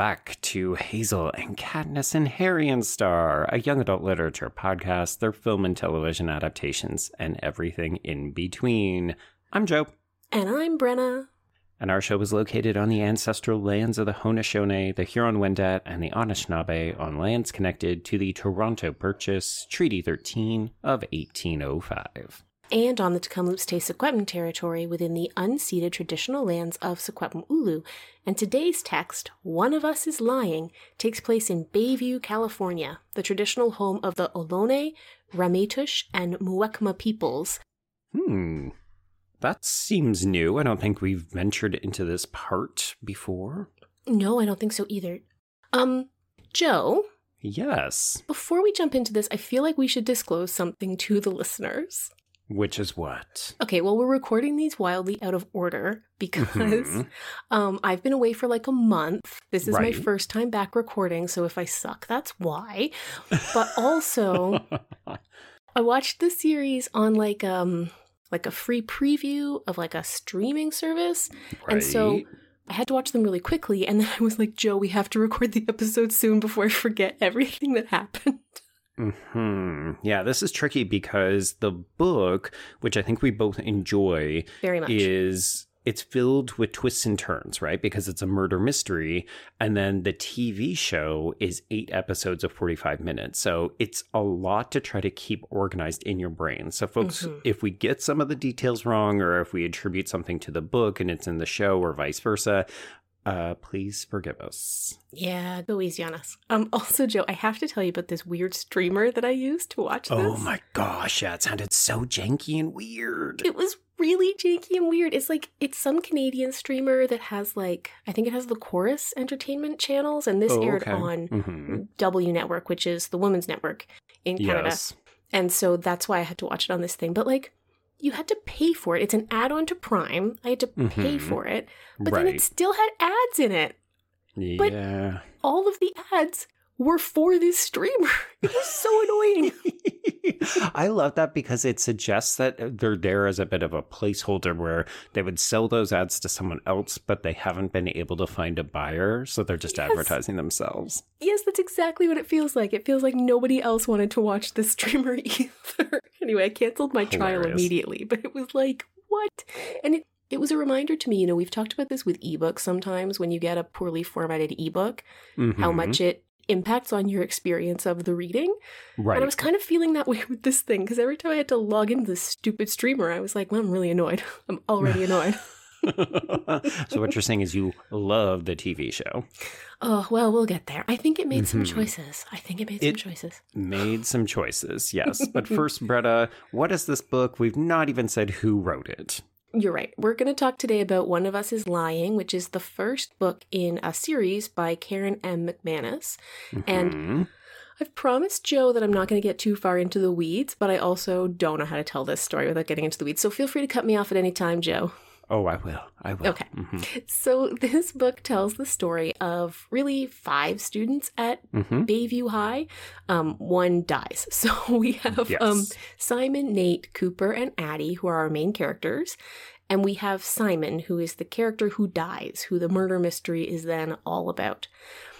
back to Hazel and Katniss and Harry and Star, a young adult literature podcast, their film and television adaptations, and everything in between. I'm Joe. And I'm Brenna. And our show is located on the ancestral lands of the Haudenosaunee, the Huron-Wendat, and the Anishinaabe on lands connected to the Toronto Purchase, Treaty 13 of 1805 and on the Tk'emlúps Te territory within the unceded traditional lands of Secwepemc Ulu. And today's text, One of Us is Lying, takes place in Bayview, California, the traditional home of the Ohlone, Ramaytush, and Muwekma peoples. Hmm. That seems new. I don't think we've ventured into this part before. No, I don't think so either. Um, Joe? Yes. Before we jump into this, I feel like we should disclose something to the listeners. Which is what? Okay, well, we're recording these wildly out of order because mm-hmm. um, I've been away for like a month. This is right. my first time back recording, so if I suck, that's why. But also, I watched the series on like um like a free preview of like a streaming service, right. and so I had to watch them really quickly. And then I was like, Joe, we have to record the episode soon before I forget everything that happened. Hmm. Yeah, this is tricky because the book, which I think we both enjoy, very much, is it's filled with twists and turns, right? Because it's a murder mystery, and then the TV show is eight episodes of forty-five minutes, so it's a lot to try to keep organized in your brain. So, folks, mm-hmm. if we get some of the details wrong, or if we attribute something to the book and it's in the show, or vice versa, uh, please forgive us. Yeah, go easy on us. Um, also, Joe, I have to tell you about this weird streamer that I used to watch this. Oh my gosh, yeah, it sounded so janky and weird. It was really janky and weird. It's like it's some Canadian streamer that has like I think it has the Chorus Entertainment channels, and this oh, aired okay. on mm-hmm. W Network, which is the women's network in Canada. Yes. And so that's why I had to watch it on this thing. But like you had to pay for it. It's an add on to Prime. I had to mm-hmm. pay for it. But right. then it still had ads in it. Yeah. But all of the ads were for this streamer. It was so annoying. I love that because it suggests that they're there as a bit of a placeholder where they would sell those ads to someone else, but they haven't been able to find a buyer. So they're just yes. advertising themselves. Yes, that's exactly what it feels like. It feels like nobody else wanted to watch this streamer either. anyway, I canceled my Hilarious. trial immediately, but it was like, what? And it, it was a reminder to me, you know, we've talked about this with ebooks sometimes when you get a poorly formatted ebook, mm-hmm. how much it impacts on your experience of the reading. Right. And I was kind of feeling that way with this thing because every time I had to log into this stupid streamer, I was like, well, I'm really annoyed. I'm already annoyed. so what you're saying is you love the TV show. Oh, well, we'll get there. I think it made mm-hmm. some choices. I think it made it some choices. Made some choices, yes. But first, Brenna, what is this book? We've not even said who wrote it. You're right. We're going to talk today about One of Us is Lying, which is the first book in a series by Karen M. McManus. Mm-hmm. And I've promised Joe that I'm not going to get too far into the weeds, but I also don't know how to tell this story without getting into the weeds. So feel free to cut me off at any time, Joe. Oh, I will. I will. Okay. Mm-hmm. So this book tells the story of really five students at mm-hmm. Bayview High. Um, one dies. So we have yes. um, Simon, Nate, Cooper, and Addie, who are our main characters. And we have Simon, who is the character who dies, who the murder mystery is then all about.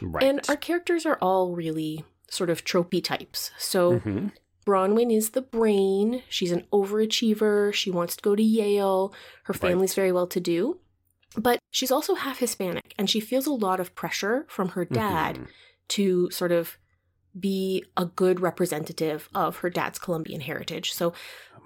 Right. And our characters are all really sort of tropey types. So mm-hmm. Bronwyn is the brain. She's an overachiever. She wants to go to Yale. Her family's right. very well to do. But she's also half Hispanic, and she feels a lot of pressure from her dad mm-hmm. to sort of be a good representative of her dad's Colombian heritage. So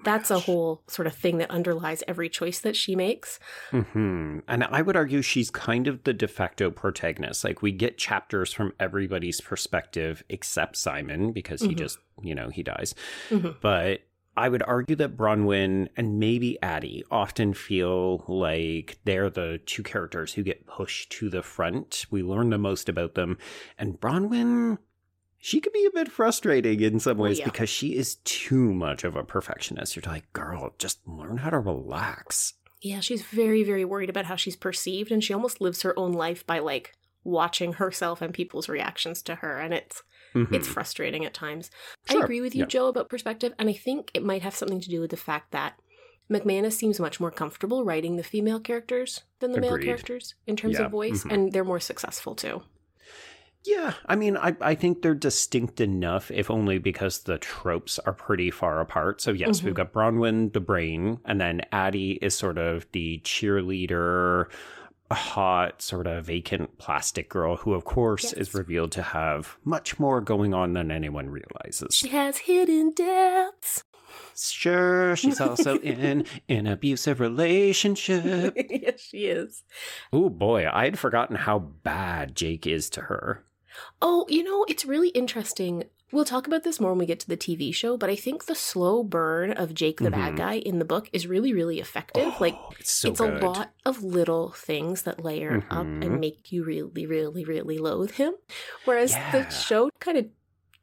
that's a whole sort of thing that underlies every choice that she makes. Mm-hmm. And I would argue she's kind of the de facto protagonist. Like we get chapters from everybody's perspective except Simon because he mm-hmm. just, you know, he dies. Mm-hmm. But I would argue that Bronwyn and maybe Addie often feel like they're the two characters who get pushed to the front. We learn the most about them. And Bronwyn she could be a bit frustrating in some ways yeah. because she is too much of a perfectionist. You're like, girl, just learn how to relax. Yeah, she's very, very worried about how she's perceived, and she almost lives her own life by like watching herself and people's reactions to her, and it's mm-hmm. it's frustrating at times. Sure. I agree with you, yeah. Joe, about perspective, and I think it might have something to do with the fact that McManus seems much more comfortable writing the female characters than the Agreed. male characters in terms yeah. of voice, mm-hmm. and they're more successful too. Yeah, I mean, I, I think they're distinct enough, if only because the tropes are pretty far apart. So, yes, mm-hmm. we've got Bronwyn, the brain, and then Addie is sort of the cheerleader, hot, sort of vacant plastic girl who, of course, yes. is revealed to have much more going on than anyone realizes. She has hidden depths. Sure, she's also in an abusive relationship. yes, she is. Oh boy, I had forgotten how bad Jake is to her. Oh, you know, it's really interesting. We'll talk about this more when we get to the TV show, but I think the slow burn of Jake the mm-hmm. bad guy in the book is really, really effective. Oh, like, it's, so it's a lot of little things that layer mm-hmm. up and mm-hmm. make you really, really, really loathe him. Whereas yeah. the show kind of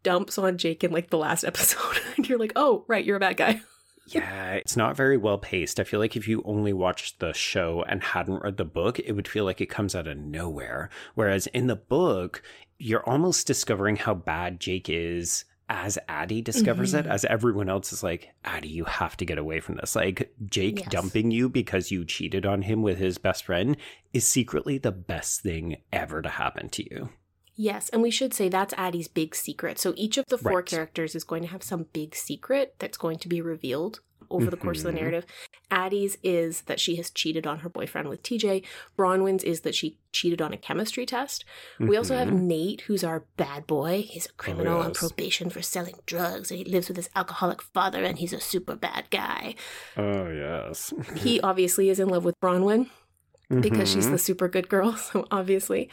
dumps on Jake in like the last episode, and you're like, oh, right, you're a bad guy. Yeah, it's not very well paced. I feel like if you only watched the show and hadn't read the book, it would feel like it comes out of nowhere. Whereas in the book, you're almost discovering how bad Jake is as Addie discovers mm-hmm. it, as everyone else is like, Addie, you have to get away from this. Like, Jake yes. dumping you because you cheated on him with his best friend is secretly the best thing ever to happen to you. Yes, and we should say that's Addie's big secret. So each of the four right. characters is going to have some big secret that's going to be revealed over the course mm-hmm. of the mm-hmm. narrative. Addie's is that she has cheated on her boyfriend with TJ. Bronwyn's is that she cheated on a chemistry test. Mm-hmm. We also have mm-hmm. Nate, who's our bad boy. He's a criminal oh, yes. on probation for selling drugs, and he lives with his alcoholic father, and he's a super bad guy. Oh, yes. he obviously is in love with Bronwyn because mm-hmm. she's the super good girl, so obviously.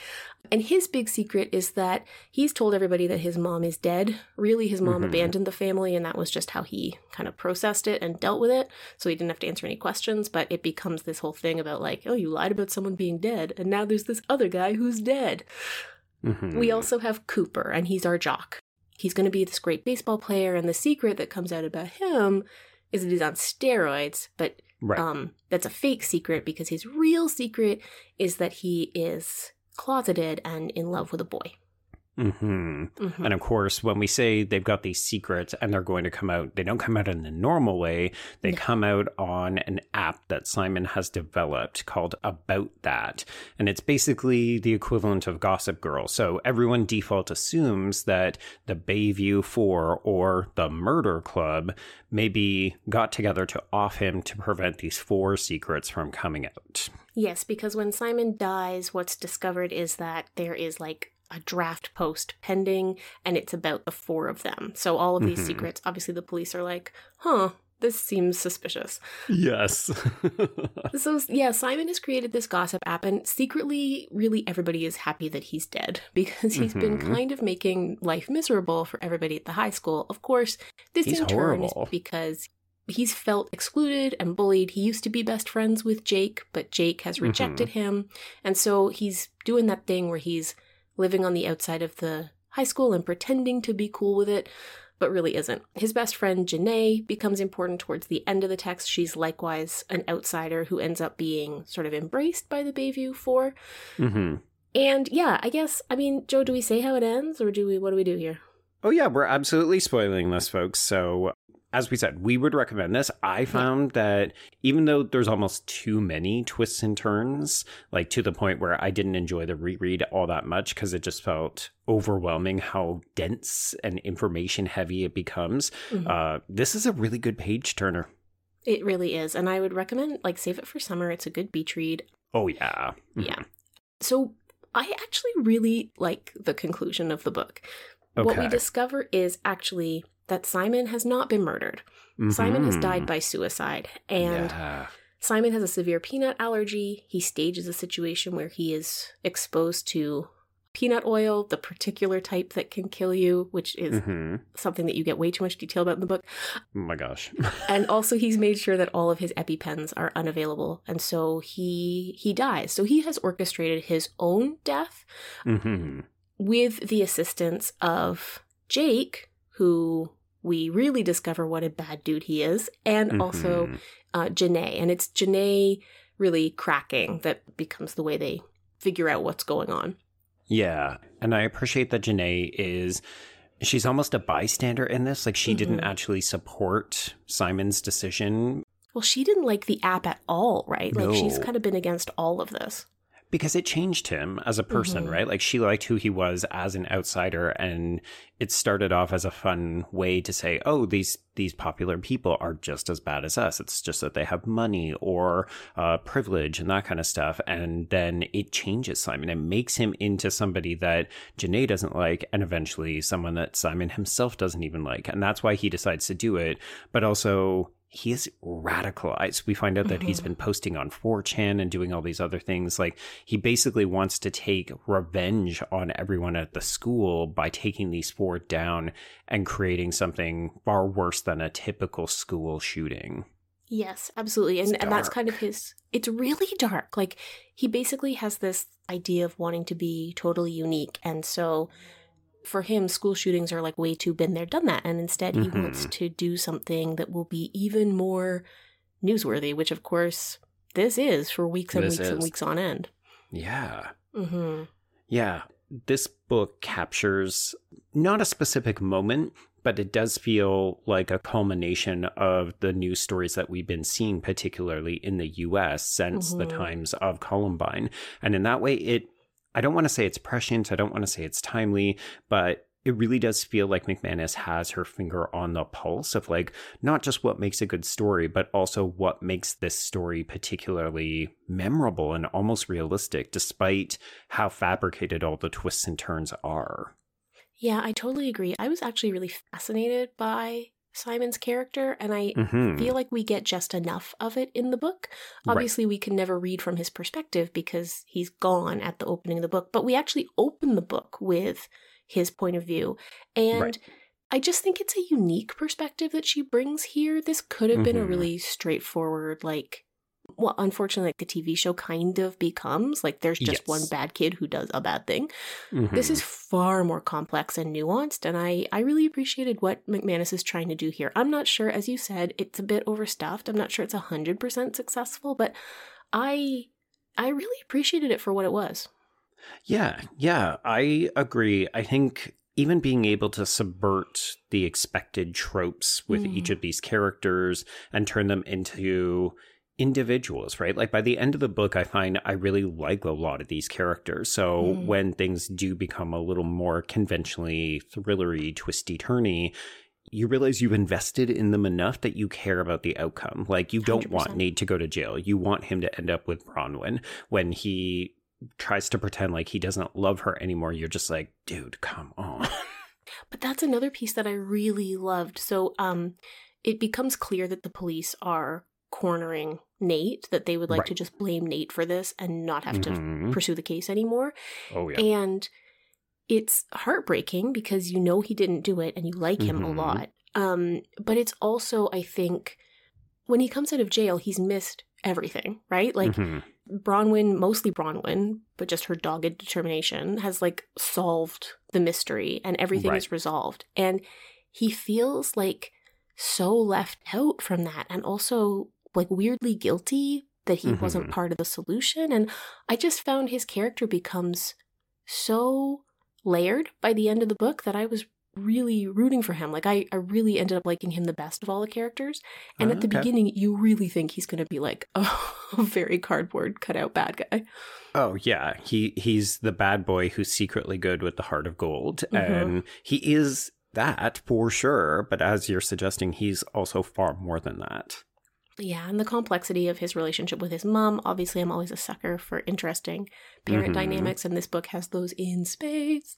And his big secret is that he's told everybody that his mom is dead. Really, his mom mm-hmm. abandoned the family, and that was just how he kind of processed it and dealt with it. So he didn't have to answer any questions, but it becomes this whole thing about, like, oh, you lied about someone being dead, and now there's this other guy who's dead. Mm-hmm. We also have Cooper, and he's our jock. He's going to be this great baseball player, and the secret that comes out about him is that he's on steroids, but Right. Um, that's a fake secret because his real secret is that he is closeted and in love with a boy. Mm-hmm. Mm-hmm. And of course, when we say they've got these secrets and they're going to come out, they don't come out in the normal way. They no. come out on an app that Simon has developed called About That. And it's basically the equivalent of Gossip Girl. So everyone default assumes that the Bayview Four or the Murder Club maybe got together to off him to prevent these four secrets from coming out. Yes, because when Simon dies, what's discovered is that there is like a draft post pending and it's about the four of them. So all of these mm-hmm. secrets, obviously the police are like, huh, this seems suspicious. Yes. so yeah, Simon has created this gossip app and secretly really everybody is happy that he's dead because he's mm-hmm. been kind of making life miserable for everybody at the high school. Of course, this he's in turn horrible. is because he's felt excluded and bullied. He used to be best friends with Jake, but Jake has rejected mm-hmm. him. And so he's doing that thing where he's living on the outside of the high school and pretending to be cool with it, but really isn't. His best friend, Janae, becomes important towards the end of the text. She's likewise an outsider who ends up being sort of embraced by the Bayview 4. Mm-hmm. And yeah, I guess, I mean, Joe, do we say how it ends or do we, what do we do here? Oh, yeah, we're absolutely spoiling this, folks. So as we said, we would recommend this. I found that even though there's almost too many twists and turns, like to the point where I didn't enjoy the reread all that much because it just felt overwhelming how dense and information heavy it becomes. Mm-hmm. Uh, this is a really good page turner. It really is. And I would recommend, like, save it for summer. It's a good beach read. Oh, yeah. Mm-hmm. Yeah. So I actually really like the conclusion of the book. Okay. What we discover is actually that Simon has not been murdered. Mm-hmm. Simon has died mm-hmm. by suicide. And yeah. Simon has a severe peanut allergy. He stages a situation where he is exposed to peanut oil, the particular type that can kill you, which is mm-hmm. something that you get way too much detail about in the book. Oh my gosh. and also he's made sure that all of his EpiPens are unavailable. And so he he dies. So he has orchestrated his own death mm-hmm. with the assistance of Jake, who we really discover what a bad dude he is, and mm-hmm. also uh, Janae. And it's Janae really cracking that becomes the way they figure out what's going on. Yeah. And I appreciate that Janae is. She's almost a bystander in this. Like, she mm-hmm. didn't actually support Simon's decision. Well, she didn't like the app at all, right? No. Like, she's kind of been against all of this. Because it changed him as a person, mm-hmm. right? Like she liked who he was as an outsider and it started off as a fun way to say, "Oh, these these popular people are just as bad as us. It's just that they have money or uh, privilege and that kind of stuff." And then it changes Simon and makes him into somebody that Janae doesn't like, and eventually someone that Simon himself doesn't even like, and that's why he decides to do it. But also he is radicalized. We find out that mm-hmm. he's been posting on 4chan and doing all these other things. Like he basically wants to take revenge on everyone at the school by taking these four down and creating something far worse than a typical school shooting. Yes, absolutely. And and that's kind of his it's really dark. Like he basically has this idea of wanting to be totally unique. And so for him, school shootings are like way too been there, done that. And instead, he mm-hmm. wants to do something that will be even more newsworthy, which, of course, this is for weeks and this weeks is. and weeks on end. Yeah. Mm-hmm. Yeah. This book captures not a specific moment, but it does feel like a culmination of the news stories that we've been seeing, particularly in the US since mm-hmm. the times of Columbine. And in that way, it I don't want to say it's prescient. I don't want to say it's timely, but it really does feel like McManus has her finger on the pulse of like not just what makes a good story, but also what makes this story particularly memorable and almost realistic, despite how fabricated all the twists and turns are. Yeah, I totally agree. I was actually really fascinated by Simon's character, and I mm-hmm. feel like we get just enough of it in the book. Obviously, right. we can never read from his perspective because he's gone at the opening of the book, but we actually open the book with his point of view. And right. I just think it's a unique perspective that she brings here. This could have mm-hmm. been a mm-hmm. really straightforward, like, well, unfortunately, like the TV show kind of becomes like there's just yes. one bad kid who does a bad thing. Mm-hmm. This is far more complex and nuanced, and I I really appreciated what McManus is trying to do here. I'm not sure, as you said, it's a bit overstuffed. I'm not sure it's hundred percent successful, but I I really appreciated it for what it was. Yeah, yeah, I agree. I think even being able to subvert the expected tropes with mm. each of these characters and turn them into individuals, right? Like by the end of the book, I find I really like a lot of these characters. So mm. when things do become a little more conventionally thrillery, twisty turny, you realize you've invested in them enough that you care about the outcome. Like you don't 100%. want Nate to go to jail. You want him to end up with Bronwyn when he tries to pretend like he doesn't love her anymore. You're just like, dude, come on. But that's another piece that I really loved. So um it becomes clear that the police are cornering Nate, that they would like right. to just blame Nate for this and not have mm-hmm. to pursue the case anymore. Oh, yeah. And it's heartbreaking because you know he didn't do it and you like him mm-hmm. a lot. Um, but it's also, I think, when he comes out of jail, he's missed everything, right? Like mm-hmm. Bronwyn, mostly Bronwyn, but just her dogged determination has like solved the mystery and everything right. is resolved. And he feels like so left out from that and also like weirdly guilty that he mm-hmm. wasn't part of the solution. And I just found his character becomes so layered by the end of the book that I was really rooting for him. Like I, I really ended up liking him the best of all the characters. And at the okay. beginning, you really think he's going to be like a, a very cardboard cutout bad guy. Oh yeah, he he's the bad boy who's secretly good with the heart of gold, mm-hmm. and he is that for sure. But as you're suggesting, he's also far more than that. Yeah, and the complexity of his relationship with his mom. Obviously, I'm always a sucker for interesting parent mm-hmm. dynamics, and this book has those in space.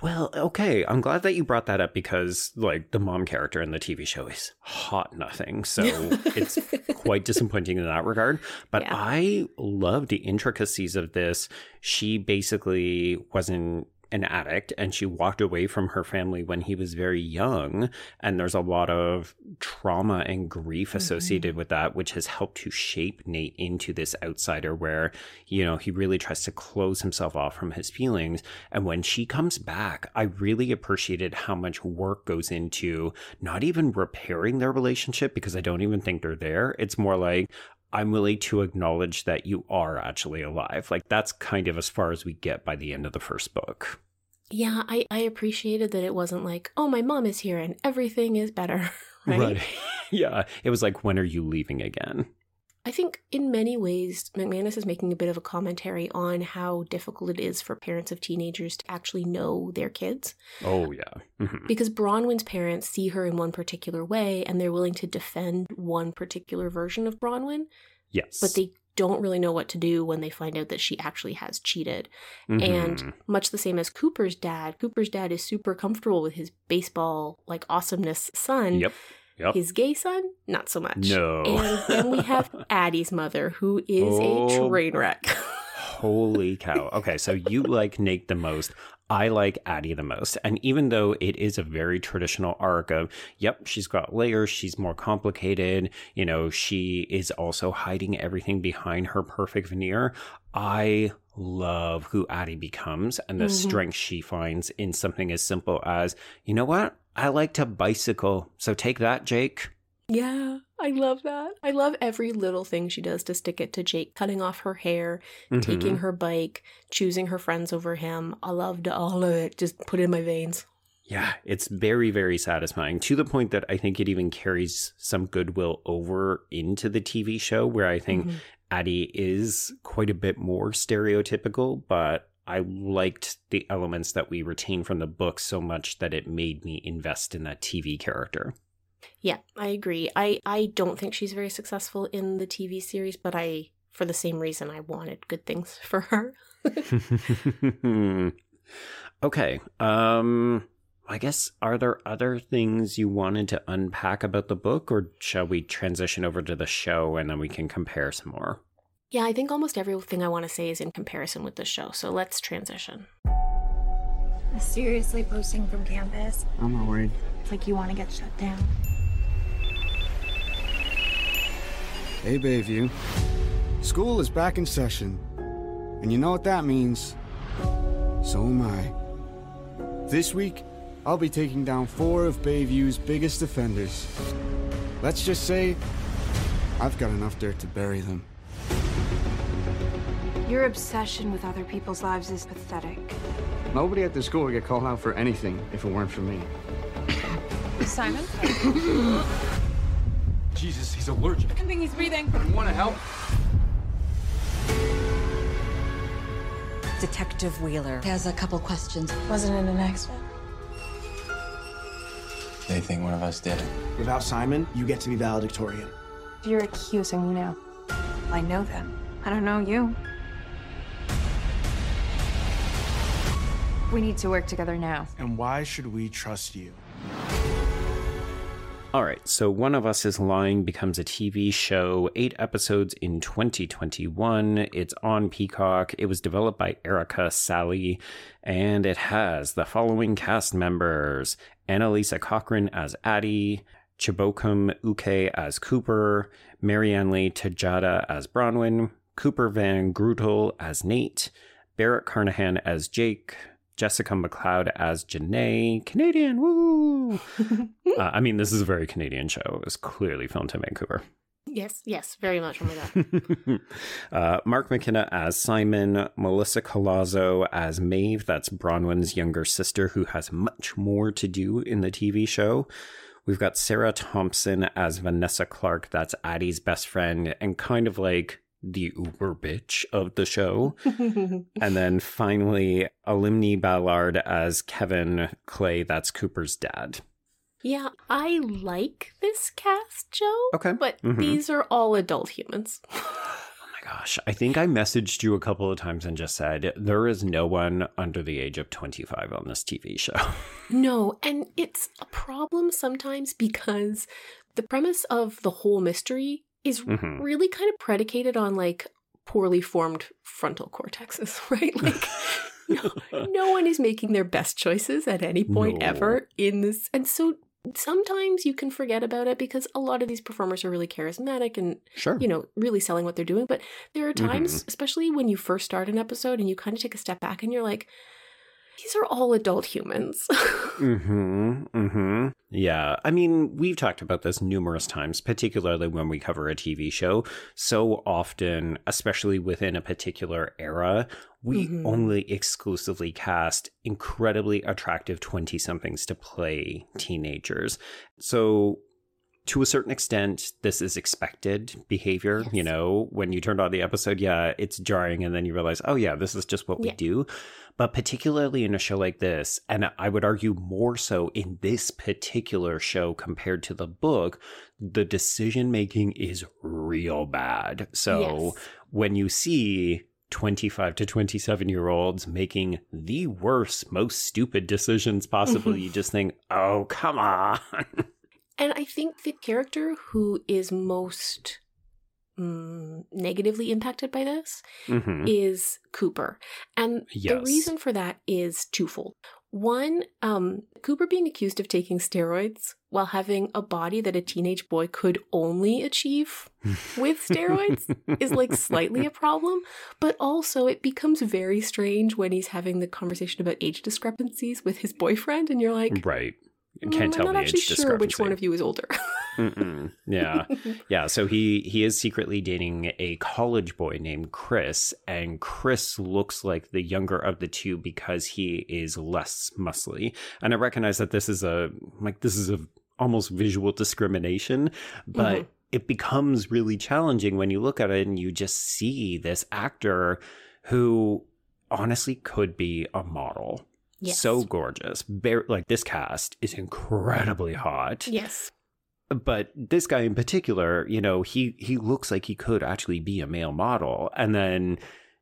Well, okay. I'm glad that you brought that up because, like, the mom character in the TV show is hot nothing. So it's quite disappointing in that regard. But yeah. I love the intricacies of this. She basically wasn't an addict and she walked away from her family when he was very young. And there's a lot of trauma and grief mm-hmm. associated with that, which has helped to shape Nate into this outsider where, you know, he really tries to close himself off from his feelings. And when she comes back, I really appreciated how much work goes into not even repairing their relationship because I don't even think they're there. It's more like, I'm willing to acknowledge that you are actually alive. Like that's kind of as far as we get by the end of the first book. Yeah, I, I appreciated that it wasn't like, oh, my mom is here and everything is better. Right. right. yeah. It was like, when are you leaving again? I think in many ways, McManus is making a bit of a commentary on how difficult it is for parents of teenagers to actually know their kids. Oh, yeah. Mm-hmm. Because Bronwyn's parents see her in one particular way and they're willing to defend one particular version of Bronwyn. Yes. But they don't really know what to do when they find out that she actually has cheated. Mm-hmm. And much the same as Cooper's dad, Cooper's dad is super comfortable with his baseball, like awesomeness son. Yep. Yep. His gay son, not so much. No. And then we have Addie's mother, who is oh, a train wreck. holy cow. Okay, so you like Nate the most. I like Addie the most. And even though it is a very traditional arc of, yep, she's got layers, she's more complicated, you know, she is also hiding everything behind her perfect veneer. I love who Addie becomes and the mm-hmm. strength she finds in something as simple as, you know what? I like to bicycle. So take that, Jake. Yeah, I love that. I love every little thing she does to stick it to Jake, cutting off her hair, mm-hmm. taking her bike, choosing her friends over him. I loved all of it. Just put it in my veins. Yeah, it's very, very satisfying to the point that I think it even carries some goodwill over into the TV show, where I think mm-hmm. Addie is quite a bit more stereotypical, but I liked the elements that we retain from the book so much that it made me invest in that TV character. Yeah, I agree. I, I don't think she's very successful in the TV series, but I, for the same reason, I wanted good things for her. okay. Um, I guess, are there other things you wanted to unpack about the book, or shall we transition over to the show and then we can compare some more? Yeah, I think almost everything I want to say is in comparison with the show, so let's transition. Seriously, posting from campus? I'm not worried. It's like you want to get shut down. Hey, Bayview. School is back in session. And you know what that means? So am I. This week, I'll be taking down four of Bayview's biggest offenders. Let's just say, I've got enough dirt to bury them. Your obsession with other people's lives is pathetic. Nobody at the school would get called out for anything if it weren't for me. Simon? Jesus, he's allergic. I can think he's breathing. You want to help? Detective Wheeler has a couple questions. Wasn't it an accident? They think one of us did it. Without Simon, you get to be valedictorian. You're accusing me now. I know them. I don't know you. We need to work together now. And why should we trust you? All right, so One of Us is Lying becomes a TV show, eight episodes in 2021. It's on Peacock. It was developed by Erica Saleh, and it has the following cast members Annalisa Cochrane as Addie, Chibuikem Uche as Cooper, Marianly Tejada as Bronwyn, Cooper Van Grootel as Nate, Barrett Carnahan as Jake, Jessica McLeod as Janae. Canadian, woo! uh, I mean, this is a very Canadian show. It was clearly filmed in Vancouver. Yes, yes, very much. Oh my god. uh, Mark McKenna as Simon, Melissa Collazo as Maeve. That's Bronwyn's younger sister, who has much more to do in the TV show. We've got Sarah Thompson as Vanessa Clark. That's Addie's best friend, and kind of like the uber bitch of the show. and then finally, Alimi Ballard as Kevin Clay, that's Cooper's dad. Yeah, I like this cast, Joe. Okay. But mm-hmm. these are all adult humans. oh my gosh. I think I messaged you a couple of times and just said, there is no one under the age of 25 on this TV show. no, and it's a problem sometimes because the premise of the whole mystery is mm-hmm. really kind of predicated on like poorly formed frontal cortexes, right? Like no, no one is making their best choices at any point no. ever in this. And so sometimes you can forget about it because a lot of these performers are really charismatic and sure. you know really selling what they're doing but there are times mm-hmm. especially when you first start an episode and you kind of take a step back and you're like these are all adult humans. mm-hmm. Mm-hmm. Yeah. I mean, we've talked about this numerous times, particularly when we cover a TV show. So often, especially within a particular era, we mm-hmm. only exclusively cast incredibly attractive 20 somethings to play teenagers. So to a certain extent, this is expected behavior. Yes. You know, when you turned on the episode, yeah, it's jarring. And then you realize, oh, yeah, this is just what yeah. we do. But particularly in a show like this, and I would argue more so in this particular show compared to the book, the decision making is real bad. So yes. when you see 25 to 27 year olds making the worst, most stupid decisions possible, you just think, oh, come on. And I think the character who is most mm, negatively impacted by this mm-hmm. is Cooper. And yes. the reason for that is twofold. One, um, Cooper being accused of taking steroids while having a body that a teenage boy could only achieve with steroids is like slightly a problem. But also, it becomes very strange when he's having the conversation about age discrepancies with his boyfriend, and you're like, right can't mm, tell I'm not actually sure which one of you is older. yeah, yeah. So he he is secretly dating a college boy named Chris, and Chris looks like the younger of the two because he is less muscly. And I recognize that this is a like this is a almost visual discrimination, but. Mm-hmm. It becomes really challenging when you look at it and you just see this actor who honestly could be a model Yes. So gorgeous. Bare, like this cast is incredibly hot. Yes. But this guy in particular, you know, he he looks like he could actually be a male model. And then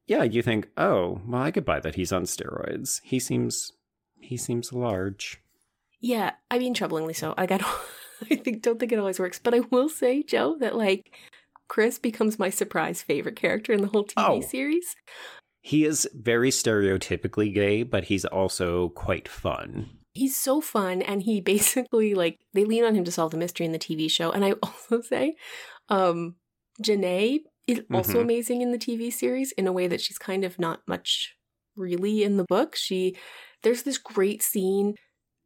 yeah, you think, "Oh, well, I could buy that he's on steroids. He seems he seems large." Yeah, I mean troublingly so. Like I don't I think don't think it always works, but I will say, Joe, that like Chris becomes my surprise favorite character in the whole TV oh. series. He is very stereotypically gay, but he's also quite fun. He's so fun, and he basically like they lean on him to solve the mystery in the TV show. And I also say, um, Janae is also mm-hmm. amazing in the TV series in a way that she's kind of not much really in the book. She there's this great scene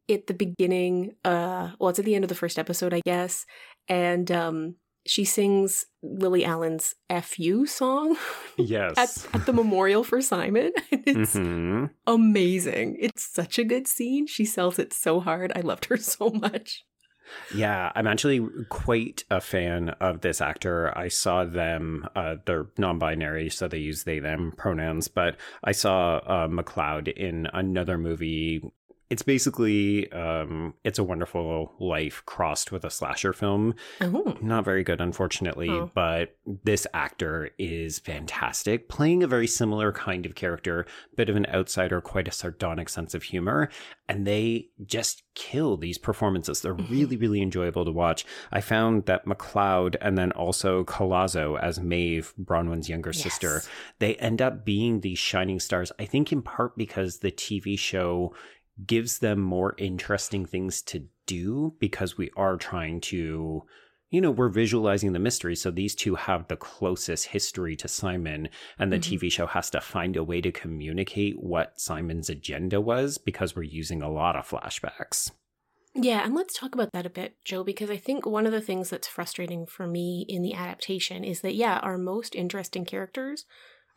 at the beginning, uh well it's at the end of the first episode, I guess, and um she sings Lily Allen's FU song. Yes. at, at, the memorial for Simon. It's mm-hmm. amazing. It's such a good scene. She sells it so hard. I loved her so much. Yeah, I'm actually quite a fan of this actor. I saw them, uh, they're non binary, so they use they, them pronouns, but I saw uh, McLeod in another movie it's basically um, it's a wonderful life crossed with a slasher film oh. not very good unfortunately oh. but this actor is fantastic playing a very similar kind of character bit of an outsider quite a sardonic sense of humor and they just kill these performances they're mm-hmm. really really enjoyable to watch i found that mcleod and then also Collazo as maeve bronwyn's younger yes. sister they end up being these shining stars i think in part because the tv show gives them more interesting things to do because we are trying to you know we're visualizing the mystery so these two have the closest history to simon and the mm-hmm. tv show has to find a way to communicate what simon's agenda was because we're using a lot of flashbacks yeah, and let's talk about that a bit, Joe, because I think one of the things that's frustrating for me in the adaptation is that, yeah, our most interesting characters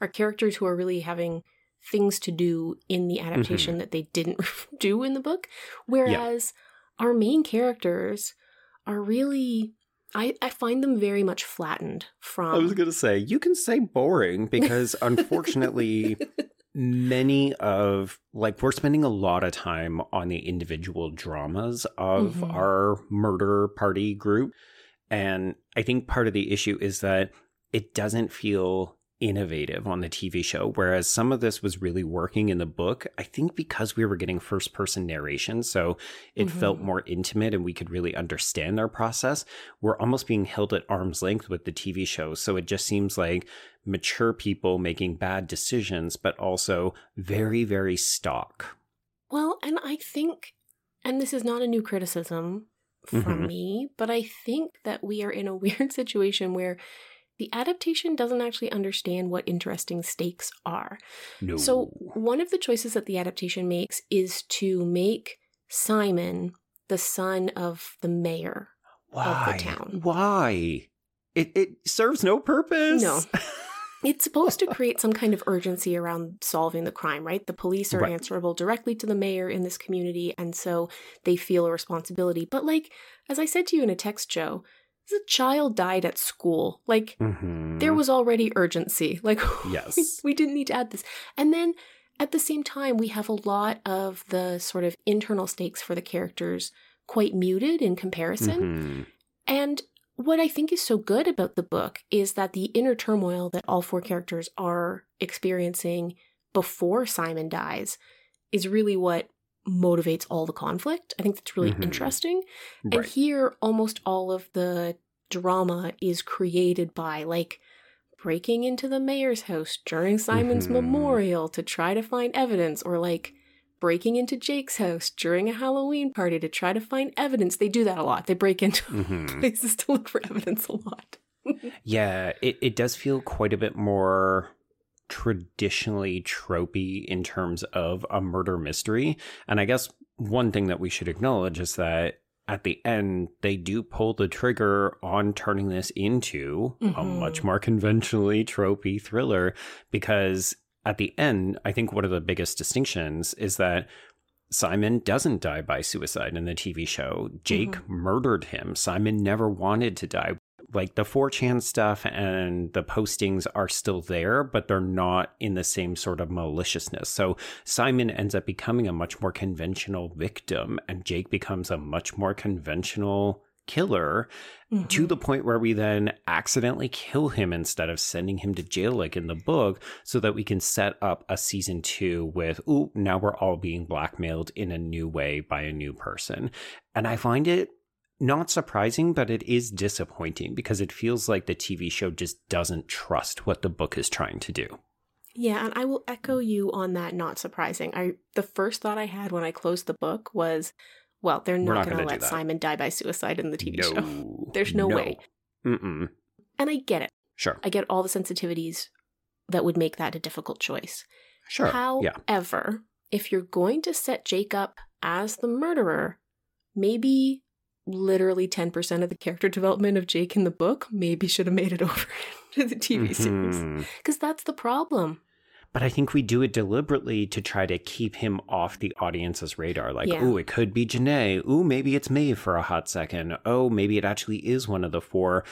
are characters who are really having things to do in the adaptation mm-hmm. that they didn't do in the book. Whereas yeah. our main characters are really I, I find them very much flattened from I was gonna say, you can say boring because unfortunately many of like we're spending a lot of time on the individual dramas of mm-hmm. our murder party group. And I think part of the issue is that it doesn't feel innovative on the TV show, whereas some of this was really working in the book. I think because we were getting first person narration, so it mm-hmm. felt more intimate and we could really understand their process. We're almost being held at arm's length with the TV show. So it just seems like mature people making bad decisions, but also very, very stock. Well, and I think, and this is not a new criticism For mm-hmm. me, but I think that we are in a weird situation where the adaptation doesn't actually understand what interesting stakes are. No. So, one of the choices that the adaptation makes is to make Simon the son of the mayor Why? of the town. Why? It it serves no purpose. No. it's supposed to create some kind of urgency around solving the crime, right? The police are right. answerable directly to the mayor in this community, and so they feel a responsibility. But, like, as I said to you in a text, Joe, a child died at school. Like, mm-hmm. there was already urgency. Like, yes. we, we didn't need to add this. And then at the same time, we have a lot of the sort of internal stakes for the characters quite muted in comparison. Mm-hmm. And what I think is so good about the book is that the inner turmoil that all four characters are experiencing before Simon dies is really what motivates all the conflict. I think that's really mm-hmm. interesting. Right. And here, almost all of the drama is created by like breaking into the mayor's house during Simon's mm-hmm. memorial to try to find evidence, or like breaking into Jake's house during a Halloween party to try to find evidence. They do that a lot. They break into mm-hmm. places to look for evidence a lot. yeah, it, it does feel quite a bit more traditionally tropey in terms of a murder mystery. And I guess one thing that we should acknowledge is that at the end, they do pull the trigger on turning this into mm-hmm. a much more conventionally tropey thriller because at the end, I think one of the biggest distinctions is that Simon doesn't die by suicide in the TV show. Jake mm-hmm. murdered him. Simon never wanted to die. Like the 4chan stuff and the postings are still there, but they're not in the same sort of maliciousness. So Simon ends up becoming a much more conventional victim, and Jake becomes a much more conventional killer mm-hmm. to the point where we then accidentally kill him instead of sending him to jail like in the book so that we can set up a season two with ooh now we're all being blackmailed in a new way by a new person and i find it not surprising but it is disappointing because it feels like the tv show just doesn't trust what the book is trying to do yeah, and I will echo you on that not surprising. I the first thought I had when I closed the book was well, they're not, not going to let Simon die by suicide in the TV no. show. There's no, no. way. Mm-mm. And I get it. Sure. I get all the sensitivities that would make that a difficult choice. Sure. However, yeah. if you're going to set Jake up as the murderer, maybe literally 10% of the character development of Jake in the book maybe should have made it over to the TV mm-hmm. series. Because that's the problem but I think we do it deliberately to try to keep him off the audience's radar. Like, yeah. oh, it could be Janae. Oh, maybe it's me for a hot second. Oh, maybe it actually is one of the four.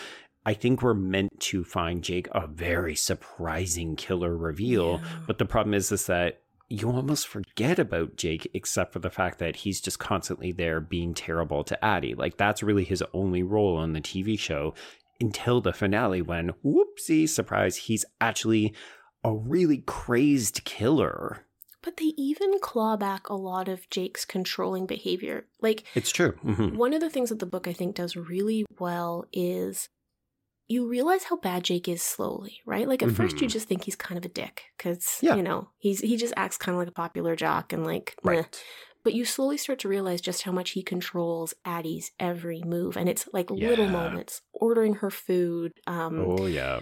I think we're meant to find Jake a very surprising killer reveal. Yeah. But the problem is, is that you almost forget about Jake, except for the fact that he's just constantly there being terrible to Addie. Like that's really his only role on the TV show until the finale when whoopsie surprise he's actually a really crazed killer. But they even claw back a lot of Jake's controlling behavior. Like, it's true. Mm-hmm. One of the things that the book I think does really well is you realize how bad Jake is slowly, right? Like at mm-hmm. first you mm-hmm. just think he's kind of a dick because yeah. you know he's he just acts kind of like a popular jock and like right. Meh. But you slowly start to realize just how much he controls Addie's every move, and it's like yeah. little moments, ordering her food. Um, oh yeah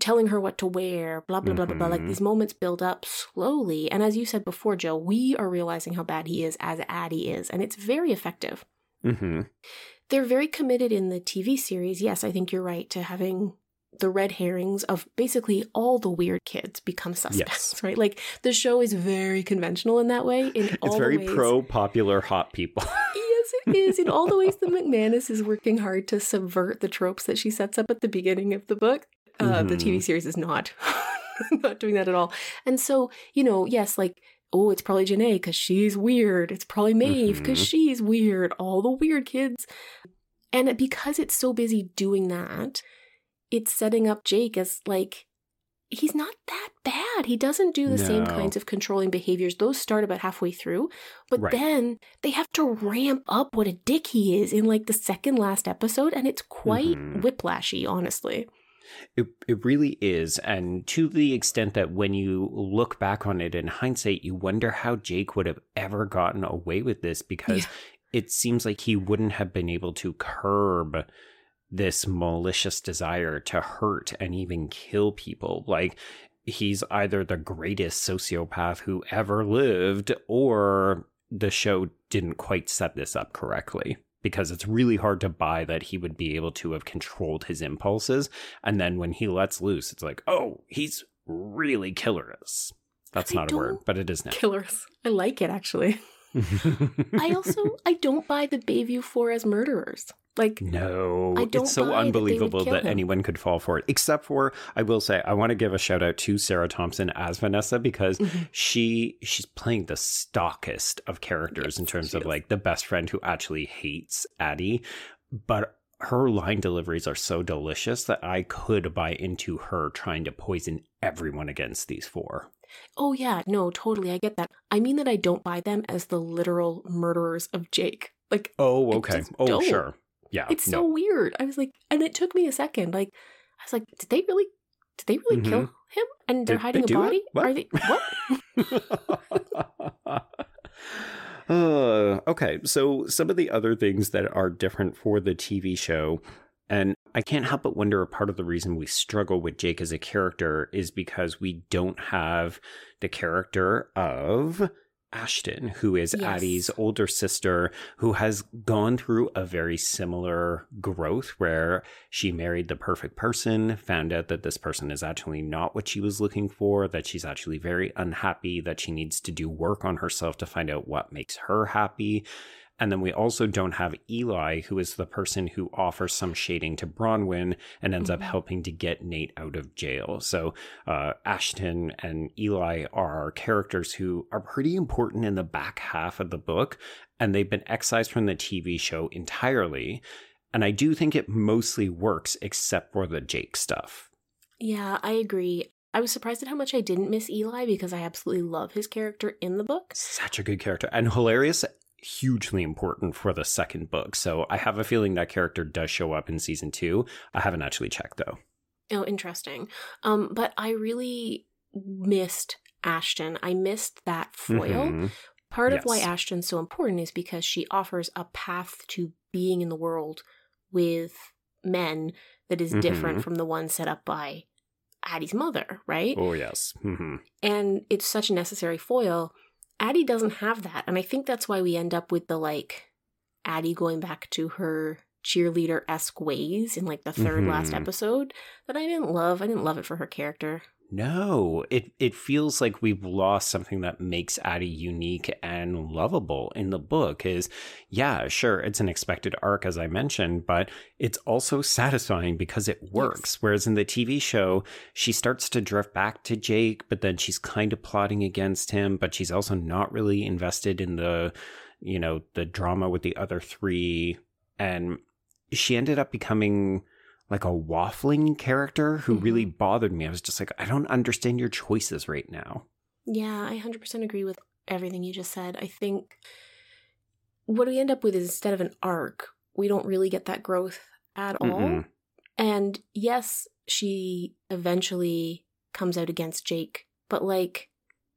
telling her what to wear, blah, blah, blah, mm-hmm. blah, blah. Like mm-hmm. these moments build up slowly. And as you said before, Joe, we are realizing how bad he is as Addie is. And it's very effective. Mm-hmm. They're very committed in the TV series. Yes, I think you're right to having the red herrings of basically all the weird kids become suspects, yes. right? Like the show is very conventional in that way. In it's very pro popular hot people. yes, it is. In all the ways that McManus is working hard to subvert the tropes that she sets up at the beginning of the book. Uh, mm-hmm. The TV series is not not doing that at all. And so, you know, yes, like oh, it's probably Janae because she's weird. It's probably Maeve because mm-hmm. she's weird. All the weird kids. And because it's so busy doing that, it's setting up Jake as like, he's not that bad. He doesn't do the no. same kinds of controlling behaviors. Those start about halfway through, but right. then they have to ramp up what a dick he is in like the second last episode. And it's quite mm-hmm. whiplashy, honestly. It it really is, and to the extent that when you look back on it in hindsight, you wonder how Jake would have ever gotten away with this because yeah. it seems like he wouldn't have been able to curb this malicious desire to hurt and even kill people. Like he's either the greatest sociopath who ever lived, or the show didn't quite set this up correctly because it's really hard to buy that he would be able to have controlled his impulses. And then when he lets loose, it's like, oh, he's really killerous. That's I not a word, but it is now. Killerous. I like it actually. I also I don't buy the Bayview Four as murderers. Like no, it's so unbelievable that, that anyone could fall for it. Except for, I will say, I want to give a shout out to Sarah Thompson as Vanessa because mm-hmm. she she's playing the stockest of characters yes, in terms of is. like the best friend who actually hates Addie, but her line deliveries are so delicious that I could buy into her trying to poison everyone against these four. Oh yeah, no, totally, I get that. I mean that I don't buy them as the literal murderers of Jake. Like, oh, okay, oh, don't. sure yeah it's no. so weird. I was like and it took me a second like i was like did they really did they really mm-hmm. kill him? And they're did hiding they a body? Are they what? Uh, okay so some of the other things that are different for the tv show and I can't help but wonder a part of the reason we struggle with Jake as a character is because we don't have the character of Ashton, who is yes. Addie's older sister, who has gone through a very similar growth where she married the perfect person, found out that this person is actually not what she was looking for, that she's actually very unhappy, that she needs to do work on herself to find out what makes her happy. And then we also don't have Eli, who is the person who offers some shading to Bronwyn and ends mm-hmm. up helping to get Nate out of jail. So uh, Ashton and Eli are characters who are pretty important in the back half of the book, and they've been excised from the TV show entirely. And I do think it mostly works except for the Jake stuff. Yeah, I agree. I was surprised at how much I didn't miss Eli because I absolutely love his character in the book. Such a good character and hilarious hugely important for the second book. So I have a feeling that character does show up in season two. I haven't actually checked though. Oh, interesting. Um, but I really missed Ashton. I missed that foil. Mm-hmm. Part yes. of why Ashton's so important is because she offers a path to being in the world with men that is mm-hmm. different from the one set up by Addie's mother, right? Oh, yes. Mm-hmm. And it's such a necessary foil Addie doesn't have that. And I think that's why we end up with the like Addie going back to her cheerleader esque ways in like the 3rd mm-hmm. last episode that I didn't love. I didn't love it for her character. No, it it feels like we've lost something that makes Addie unique and lovable in the book. Is yeah, sure, it's an expected arc as I mentioned, but it's also satisfying because it works. Yes. Whereas in the TV show, she starts to drift back to Jake, but then she's kind of plotting against him, but she's also not really invested in the you know the drama with the other three, and she ended up becoming like a waffling character who mm-hmm. really bothered me. I was just like, I don't understand your choices right now. Yeah, I 100% agree with everything you just said. I think what we end up with is instead of an arc, we don't really get that growth at all. Mm-mm. And yes, she eventually comes out against Jake, but like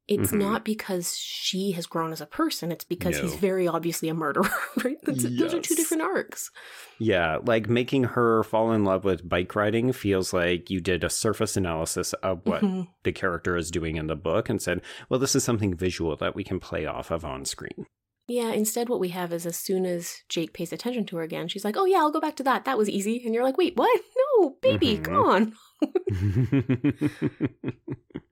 it's mm-hmm. not because she has grown as a person. It's because no. he's very obviously a murderer, right? Yes. Those are two different arcs. Yeah, like making her fall in love with bike riding feels like you did a surface analysis of what mm-hmm. the character is doing in the book and said, well, this is something visual that we can play off of on screen. Yeah, instead, what we have is as soon as Jake pays attention to her again, she's like, oh, yeah, I'll go back to that. That was easy. And you're like, wait, what? No, baby, mm-hmm. come on.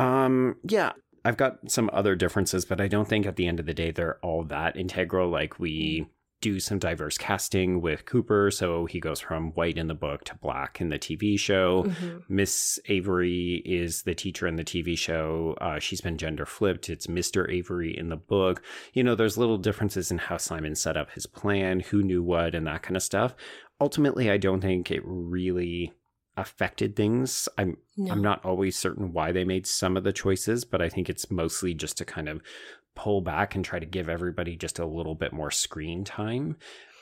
Um, yeah, I've got some other differences, but I don't think at the end of the day they're all that integral. Like we do some diverse casting with Cooper, so he goes from white in the book to black in the TV show. Mm-hmm. Miss Avery is the teacher in the TV show. Uh, she's been gender flipped. It's Mr. Avery in the book. You know, there's little differences in how Simon set up his plan, who knew what, and that kind of stuff. Ultimately, I don't think it really affected things. I'm no. I'm not always certain why they made some of the choices, but I think it's mostly just to kind of pull back and try to give everybody just a little bit more screen time.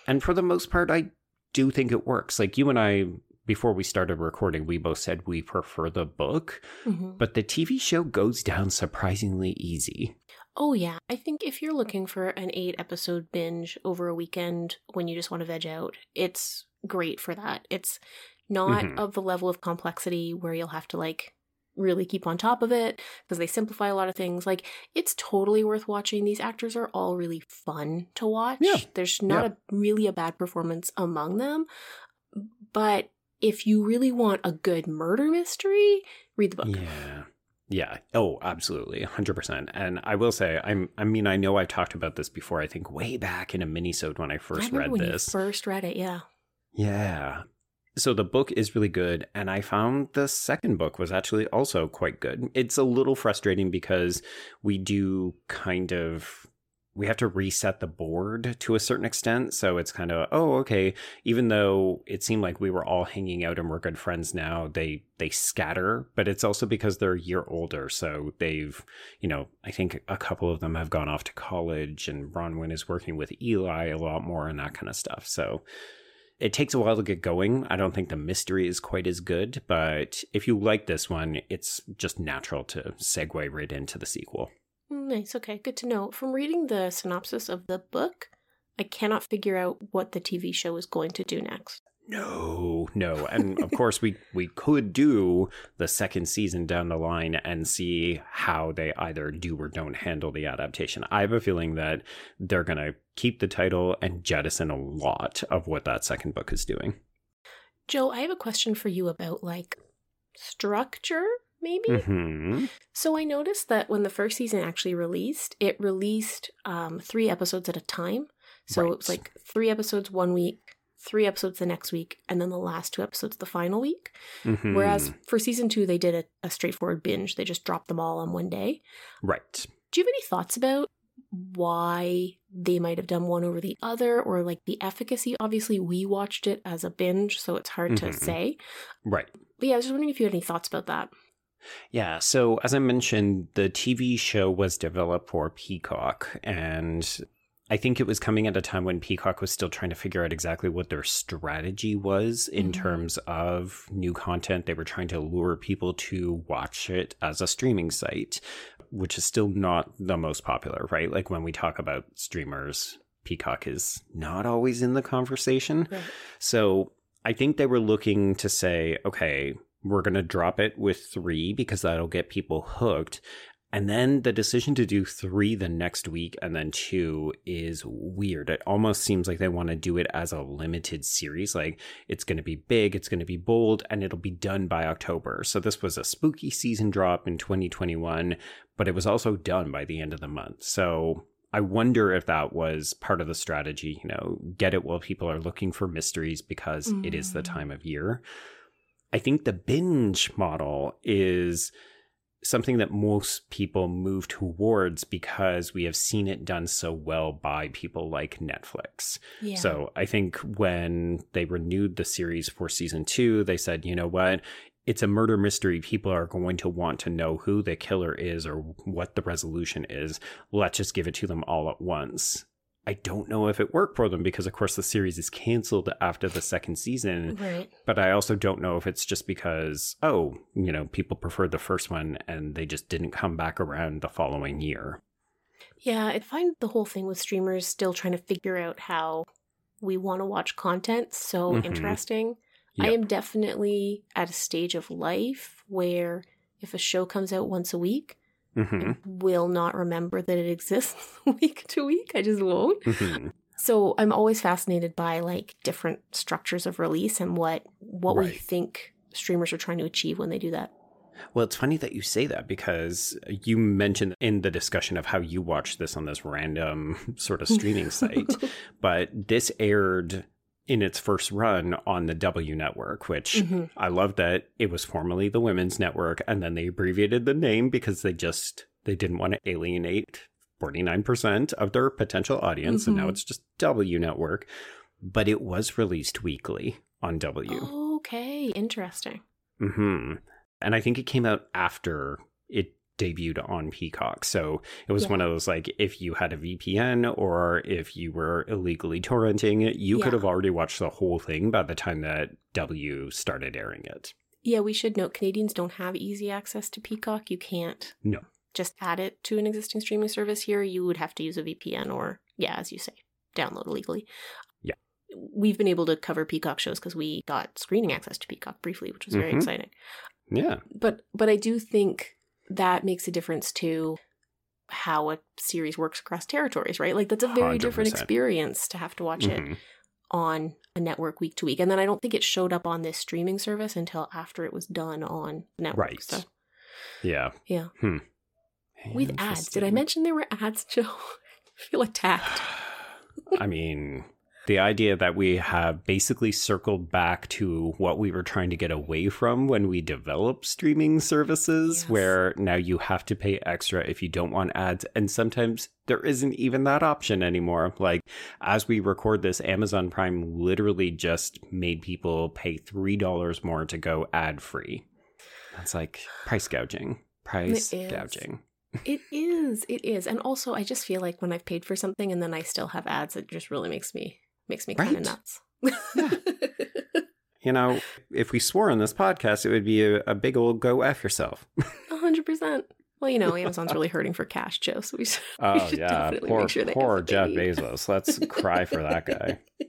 And for the most part, I do think it works. Like you and I before we started recording, we both said we prefer the book, mm-hmm. but the TV show goes down surprisingly easy. Oh, yeah. I think if you're looking for an eight episode binge over a weekend when you just want to veg out, it's great for that. It's not mm-hmm. of the level of complexity where you'll have to like really keep on top of it because they simplify a lot of things. Like it's totally worth watching. These actors are all really fun to watch. Yeah. There's not Yeah. a really a bad performance among them. But if you really want a good murder mystery, read the book. Yeah. Yeah. Oh, absolutely. 100%. And I will say, I'm, I mean, I know I've talked about this before, I think way back in a minisode when I I first remember read when this. you first read it, yeah. Yeah. So the book is really good, and I found the second book was actually also quite good. It's a little frustrating because we do kind of we have to reset the board to a certain extent. So it's kind of, oh, okay. Even though it seemed like we were all hanging out and we're good friends now, they they scatter. But it's also because they're a year older. So they've, you know, I think a couple of them have gone off to college and Bronwyn is working with Eli a lot more and that kind of stuff. So it takes a while to get going. I don't think the mystery is quite as good, but if you like this one, it's just natural to segue right into the sequel. Nice. Okay. Good to know. From reading the synopsis of the book, I cannot figure out what the TV show is going to do next. No, no. And of course we we could do the second season down the line and see how they either do or don't handle the adaptation. I have a feeling that they're going to keep the title and jettison a lot of what that second book is doing. Joe, I have a question for you about like structure, maybe? Mm-hmm. So I noticed that when the first season actually released, it released um, three episodes at a time. So it was like three episodes one week, three episodes the next week, and then the last two episodes the final week. Mm-hmm. Whereas for season two, they did a, a straightforward binge. They just dropped them all on one day. right. Do you have any thoughts about why they might have done one over the other or like the efficacy? Obviously, we watched it as a binge, so it's hard to Mhm. say. Right. But yeah, I was just wondering if you had any thoughts about that. Yeah, so as I mentioned, the TV show was developed for Peacock, and I think it was coming at a time when Peacock was still trying to figure out exactly what their strategy was in Mhm. terms of new content. They were trying to lure people to watch it as a streaming site, which is still not the most popular, right? Like when we talk about streamers, Peacock is not always in the conversation. Right. So I think they were looking to say, okay, we're going to drop it with three because that'll get people hooked. And then the decision to do three the next week and then two is weird. It almost seems like they want to do it as a limited series. Like it's going to be big, it's going to be bold, and it'll be done by October. So this was a spooky season drop in 2021, but it was also done by the end of the month. So I wonder if that was part of the strategy, you know, get it while people are looking for mysteries because it is the Mm. time of year. I think the binge model is something that most people move towards because we have seen it done so well by people like Netflix. Yeah. So I think when they renewed the series for season two, they said, you know what? It's a murder mystery. People are going to want to know who the killer is or what the resolution is. Let's just give it to them all at once. I don't know if it worked for them because, of course, the series is canceled after the second season. right. But I also don't know if it's just because, oh, you know, people preferred the first one and they just didn't come back around the following year. Yeah, I find the whole thing with streamers still trying to figure out how we want to watch content so Mhm. interesting. I am definitely at a stage of life where if a show comes out once a week, hmm I will not remember that it exists week to week. I just won't. hmm So I'm always fascinated by like different structures of release and what what we think streamers are trying to achieve when they do that. Well, it's funny that you say that because you mentioned in the discussion of how you watched this on this random sort of streaming site, but this aired in its first run on the W network, which Mhm. I love that it was formerly the Women's Network and then they abbreviated the name because they just they didn't want to alienate 49% of their potential audience and now Mhm. it's just W network, but it was released weekly on W. Okay, interesting. hmm And I think it came out after it debuted on Peacock. So it was Yeah. one of those like if you had a VPN or if you were illegally torrenting you could have already watched the whole thing by the time that W started airing it. Yeah, we should note Canadians don't have easy access to Peacock. You can't No. just add it to an existing streaming service here. You would have to use a VPN or, yeah, as you say, download illegally. Yeah. We've been able to cover Peacock shows because we got screening access to Peacock briefly, which was very Mhm. exciting. Yeah. But but I do think that makes a difference to how a series works across territories, right? Like that's a very 100%. different experience to have to watch mm-hmm. it on a network week to week. And then I don't think it showed up on this streaming service until after it was done on network. Right. So, yeah. Yeah. Hmm. With ads. Did I mention there were ads, Joe? I feel attacked. I mean, the idea that we have basically circled back to what we were trying to get away from when we developed streaming services, yes. where now you have to pay extra if you don't want ads. And sometimes there isn't even that option anymore. Like, as we record this, Amazon Prime literally just made people pay $3 more to go ad free. That's like price gouging. Price gouging. it is. It is. And also, I just feel like when I've paid for something and then I still have ads, it just really makes me makes me kind of nuts. Yeah. you know, if we swore on this podcast, it would be a, a big old go f yourself. hundred percent. Well, you know, Amazon's really hurting for cash, Joe. So we should, oh we should yeah, poor sure poor Jeff Bezos. Let's cry for that guy.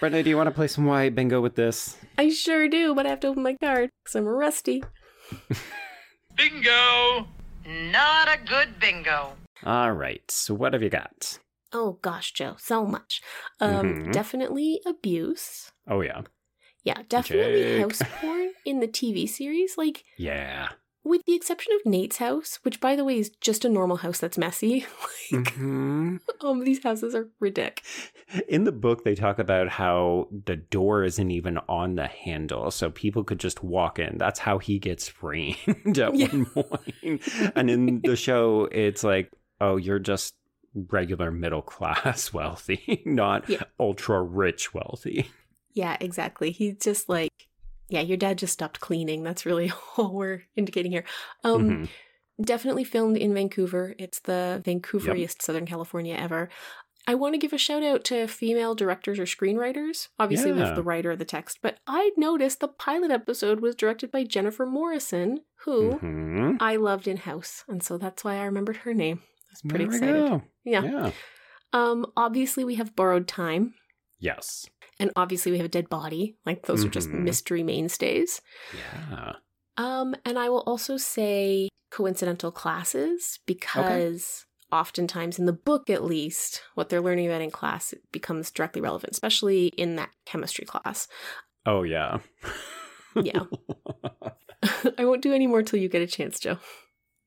Brenna, do you want to play some Why Bingo with this? I sure do, but I have to open my card because I'm rusty. bingo! Not a good bingo. All right. So what have you got? Oh gosh, Joe, so much. Um, mm-hmm. Definitely abuse. Oh yeah. Yeah, definitely Jake. house porn in the TV series. Like, yeah. With the exception of Nate's house, which by the way is just a normal house that's messy. like, mm-hmm. um, these houses are ridiculous. In the book, they talk about how the door isn't even on the handle, so people could just walk in. That's how he gets framed at yeah. one point. and in the show, it's like, oh, you're just regular middle class wealthy, not yeah. ultra rich wealthy. Yeah, exactly. He's just like, yeah, your dad just stopped cleaning. That's really all we're indicating here. Um, mm-hmm. Definitely filmed in Vancouver. It's the Vancouveriest yep. Southern California ever. I want to give a shout out to female directors or screenwriters. Obviously, yeah. the writer of the text, but I noticed the pilot episode was directed by Jennifer Morrison, who mm-hmm. I loved in House. And so that's why I remembered her name I was pretty there excited. Yeah. yeah. Um, obviously, we have borrowed time. Yes. And obviously, we have a dead body. Like those mm-hmm. are just mm-hmm. mystery mainstays. Yeah. Um, and I will also say coincidental classes because okay. oftentimes in the book, at least, what they're learning about in class becomes directly relevant, especially in that chemistry class. Oh yeah. yeah. I won't do any more till you get a chance, Joe.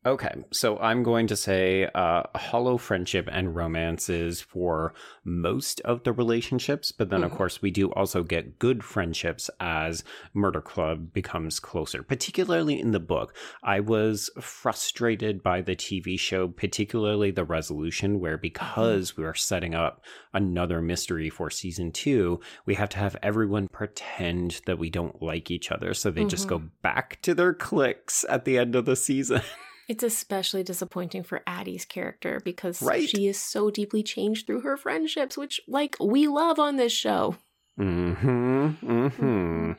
Okay, so I'm going to say uh, hollow friendship and romances for most of the relationships, but then, mm-hmm. of course, we do also get good friendships as Murder Club becomes closer, particularly in the book. I was frustrated by the TV show, particularly the resolution, where because mm-hmm. we are setting up another mystery for season two, we have to have everyone pretend that we don't like each other. So they mm-hmm. just go mm-hmm. back to their cliques at the end of the season. It's especially disappointing for Addie's character because right? she is so deeply changed through her friendships, which, like, we love on this show. Hmm. Hmm.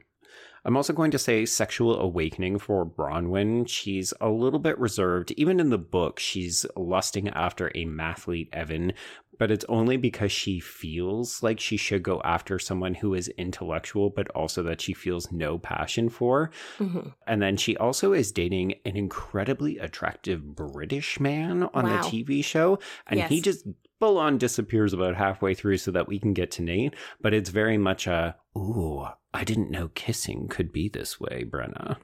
I'm also going to say sexual awakening for Bronwyn. She's a little bit reserved. Even in the book, she's lusting after a mathlete Evan, but it's only because she feels like she should go after someone who is intellectual, but also that she feels no passion for. Mm-hmm. And then she also is dating an incredibly attractive British man on wow. the TV show. And yes. he just full on disappears about halfway through so that we can get to Nate. But it's very much a, ooh, I didn't know kissing could be this way, Brenna.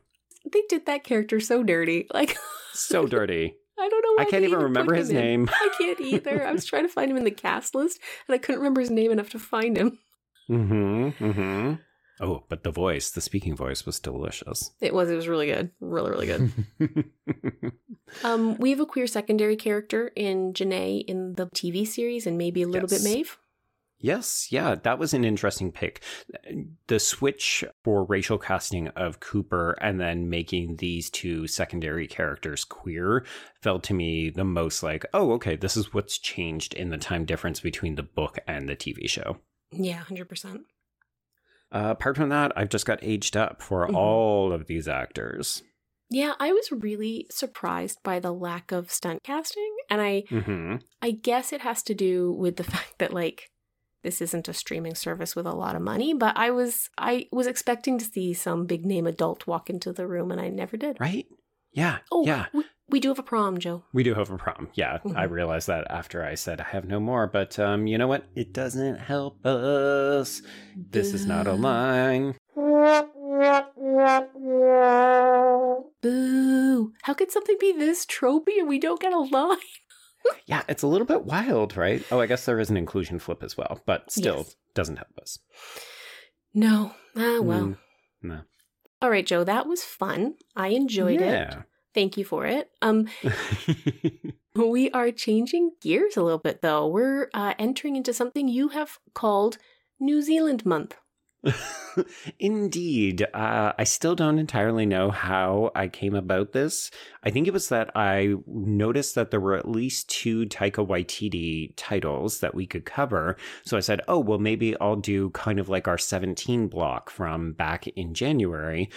They did that character so dirty. Like, so dirty. I don't know. I can't even remember his name. I can't either. I was trying to find him in the cast list, and I couldn't remember his name enough to find him. Mm-hmm. Mm-hmm. Oh, but the voice, the speaking voice, was delicious. It was. It was really good. Really, really good. um, we have a queer secondary character in Janae in the TV series, and maybe a little yes. bit Maeve. Yes, yeah, that was an interesting pick. The switch for racial casting of Cooper and then making these two secondary characters queer felt to me the most like, oh, okay, this is what's changed in the time difference between the book and the TV show. Yeah, 100%. Uh, apart from that, I've just got aged up for mm-hmm. all of these actors. Yeah, I was really surprised by the lack of stunt casting, and I, mm-hmm. I guess it has to do with the fact that like this isn't a streaming service with a lot of money, but I was I was expecting to see some big name adult walk into the room and I never did. Right? Yeah. Oh, yeah. We, we do have a prom, Joe. We do have a prom. Yeah. Mm-hmm. I realized that after I said I have no more, but um you know what? It doesn't help us. This is not a line. Boo. How could something be this tropey and we don't get a line? Yeah, it's a little bit wild, right? Oh, I guess there is an inclusion flip as well, but still yes. doesn't help us. No. Ah, well. Mm, no. All right, Joe, that was fun. I enjoyed yeah. it. Thank you for it. Um we are changing gears a little bit though. We're uh, entering into something you have called New Zealand month. Indeed. Uh, I still don't entirely know how I came about this. I think it was that I noticed that there were at least two Taika Waititi titles that we could cover. So I said, oh, well, maybe I'll do kind of like our 17 block from back in January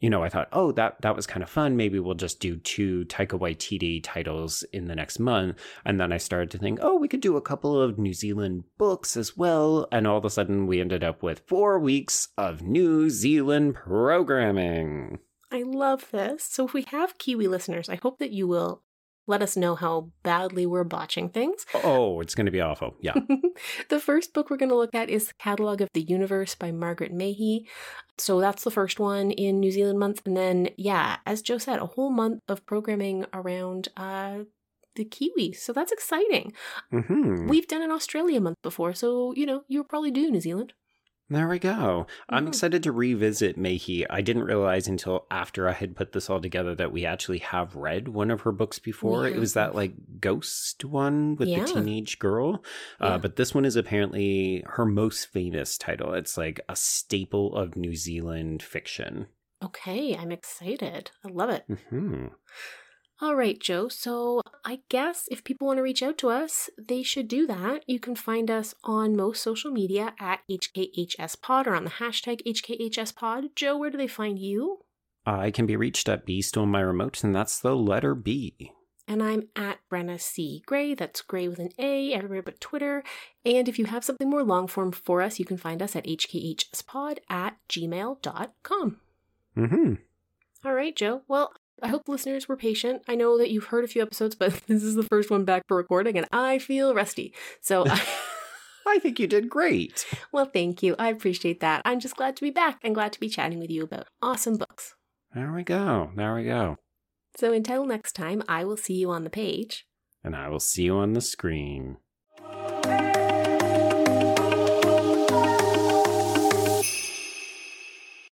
you know, I thought, oh, that that was kind of fun. Maybe we'll just do two Taika Waititi titles in the next month. And then I started to think, oh, we could do a couple of New Zealand books as well. And all of a sudden, we ended up with four weeks of New Zealand programming. I love this. So, if we have Kiwi listeners, I hope that you will let us know how badly we're botching things. Oh, it's going to be awful. Yeah. the first book we're going to look at is Catalogue of the Universe by Margaret Mahy. So that's the first one in New Zealand month. And then, yeah, as Joe said, a whole month of programming around uh, the Kiwi. So that's exciting. Mm-hmm. We've done an Australia month before. So, you know, you're probably do New Zealand. There we go. Mm-hmm. I'm excited to revisit Mahy. I didn't realize until after I had put this all together that we actually have read one of her books before. Yeah. It was that like ghost one with yeah. the teenage girl. Uh, yeah. Uh, but this one is apparently her most famous title. It's like a staple of New Zealand fiction. Okay, I'm excited. I love it. Mm-hmm. All right, Joe. So I guess if people want to reach out to us, they should do that. You can find us on most social media at HKHSPod or on the hashtag HKHSPod. Joe, where do they find you? I can be reached at B Stole My Remote, and that's the letter B. And I'm at Brenna C. Gray. That's Gray with an A, everywhere but Twitter. And if you have something more long form for us, you can find us at HKHSPod at gmail.com. Mm-hmm. All right, Joe. Well, I hope listeners were patient. I know that you've heard a few episodes, but this is the first one back for recording, and I feel rusty. So I, I think you did great. Well, thank you. I appreciate that. I'm just glad to be back and glad to be chatting with you about awesome books. There we go. There we go. So until next time, I will see you on the page. And I will see you on the screen.